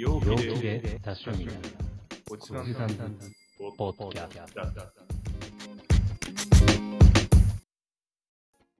陽気で多趣味なおじさんおじさんポッドキャス。